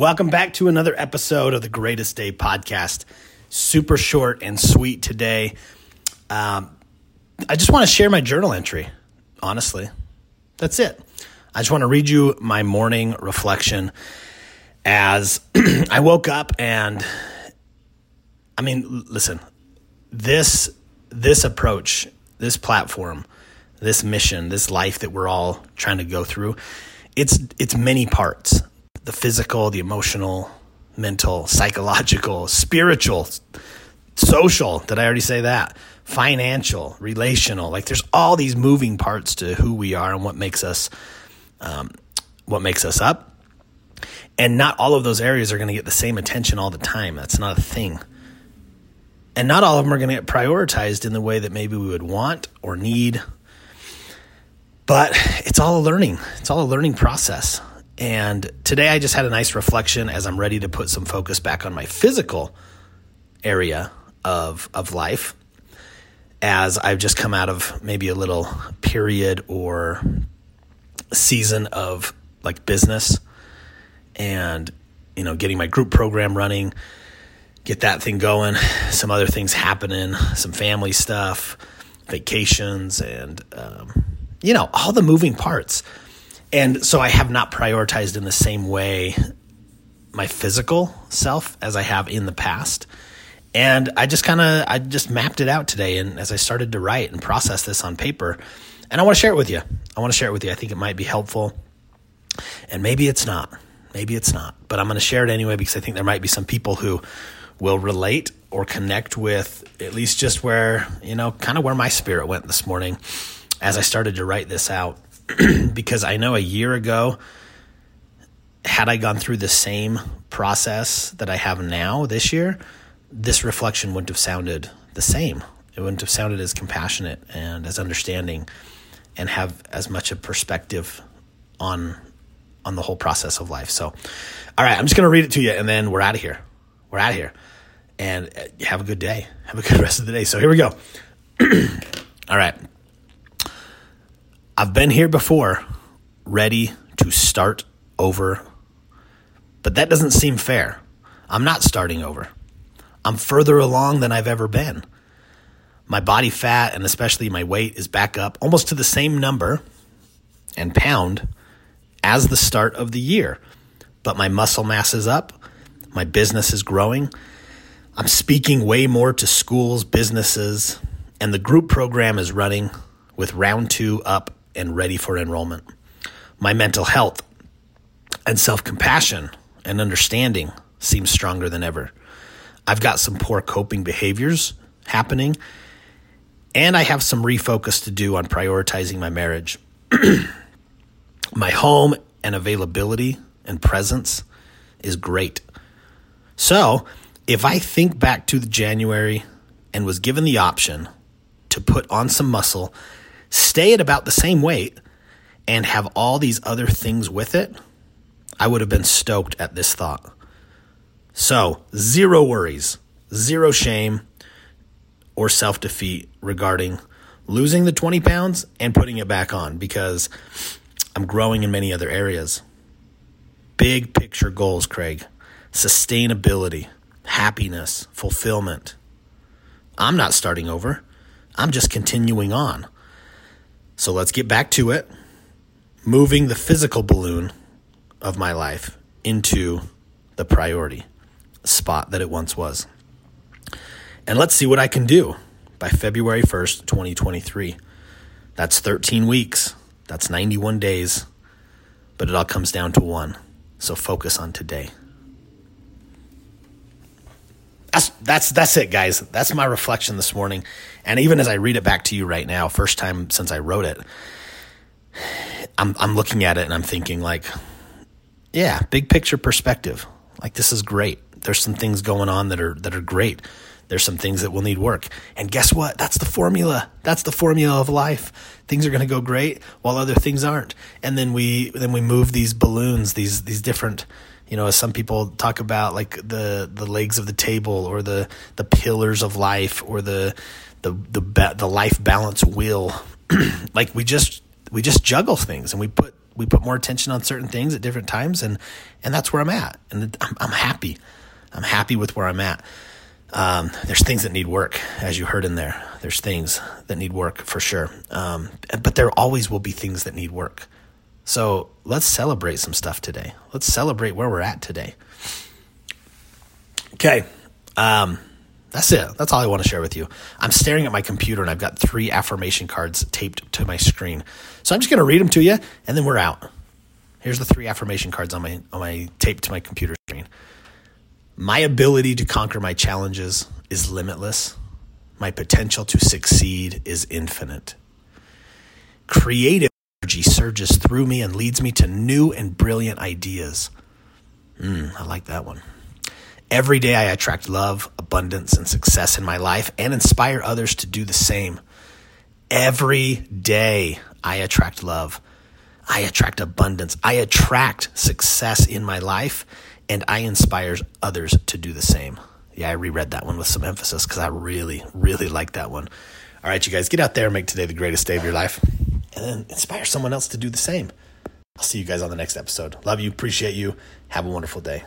Welcome back to another episode of the Greatest Day podcast. Super short and sweet today. Um, I just want to share my journal entry, honestly. That's it. I just want to read you my morning reflection as I woke up and I mean, listen, this this approach, this platform, this mission, this life that we're all trying to go through, it's it's many parts. The physical, the emotional, mental, psychological, spiritual, social, did I already say that? Financial, relational. Like there's all these moving parts to who we are and what makes us um, what makes us up. And not all of those areas are going to get the same attention all the time. That's not a thing. And not all of them are going to get prioritized in the way that maybe we would want or need. But it's all a learning. It's all a learning process. And today I just had a nice reflection as I'm ready to put some focus back on my physical area of of life as I've just come out of maybe a little period or season of like business and you know getting my group program running get that thing going some other things happening some family stuff vacations and um, you know all the moving parts and so i have not prioritized in the same way my physical self as i have in the past and i just kind of i just mapped it out today and as i started to write and process this on paper and I want to share it with you. I want to share it with you. I think it might be helpful. And maybe it's not. Maybe it's not. But I'm going to share it anyway because I think there might be some people who will relate or connect with at least just where, you know, kind of where my spirit went this morning as I started to write this out. because I know a year ago, had I gone through the same process that I have now this year, this reflection wouldn't have sounded the same. It wouldn't have sounded as compassionate and as understanding and have as much a perspective on on the whole process of life. So, all right, I'm just going to read it to you and then we're out of here. We're out of here. And uh, have a good day. Have a good rest of the day. So, here we go. all right. I've been here before, ready to start over. But that doesn't seem fair. I'm not starting over. I'm further along than I've ever been. My body fat and especially my weight is back up almost to the same number and pound as the start of the year. But my muscle mass is up, my business is growing. I'm speaking way more to schools, businesses, and the group program is running with round two up and ready for enrollment. My mental health and self compassion and understanding seems stronger than ever. I've got some poor coping behaviors happening, and I have some refocus to do on prioritizing my marriage. my home and availability and presence is great. So, if I think back to the January and was given the option to put on some muscle, stay at about the same weight, and have all these other things with it, I would have been stoked at this thought. So, zero worries, zero shame, or self defeat regarding losing the 20 pounds and putting it back on because I'm growing in many other areas. Big picture goals, Craig sustainability, happiness, fulfillment. I'm not starting over, I'm just continuing on. So let's get back to it. Moving the physical balloon of my life into the priority spot that it once was. And let's see what I can do by February 1st, 2023. That's 13 weeks. That's 91 days. But it all comes down to one. So focus on today. That's that's that's it, guys. That's my reflection this morning. And even as I read it back to you right now, first time since I wrote it, I'm I'm looking at it and I'm thinking like, yeah, big picture perspective. Like this is great. There's some things going on that are that are great. There's some things that will need work. And guess what? That's the formula. That's the formula of life. Things are going to go great while other things aren't. And then we then we move these balloons, these these different you know, some people talk about like the the legs of the table or the the pillars of life or the the the the life balance wheel. like we just we just juggle things and we put we put more attention on certain things at different times, and and that's where I'm at, and I'm, I'm happy. I'm happy with where I'm at. Um, there's things that need work, as you heard in there. There's things that need work for sure, um, but there always will be things that need work. So let's celebrate some stuff today. Let's celebrate where we're at today. Okay. Um, that's it. That's all I want to share with you. I'm staring at my computer and I've got three affirmation cards taped to my screen. So I'm just going to read them to you and then we're out. Here's the three affirmation cards on my on my tape to my computer screen. My ability to conquer my challenges is limitless. My potential to succeed is infinite. Creative energy surges through me and leads me to new and brilliant ideas. Mm, I like that one. Every day I attract love, abundance, and success in my life and inspire others to do the same. Every day I attract love. I attract abundance. I attract success in my life and I inspire others to do the same. Yeah, I reread that one with some emphasis because I really, really like that one. All right, you guys, get out there and make today the greatest day of your life and then inspire someone else to do the same. I'll see you guys on the next episode. Love you, appreciate you. Have a wonderful day.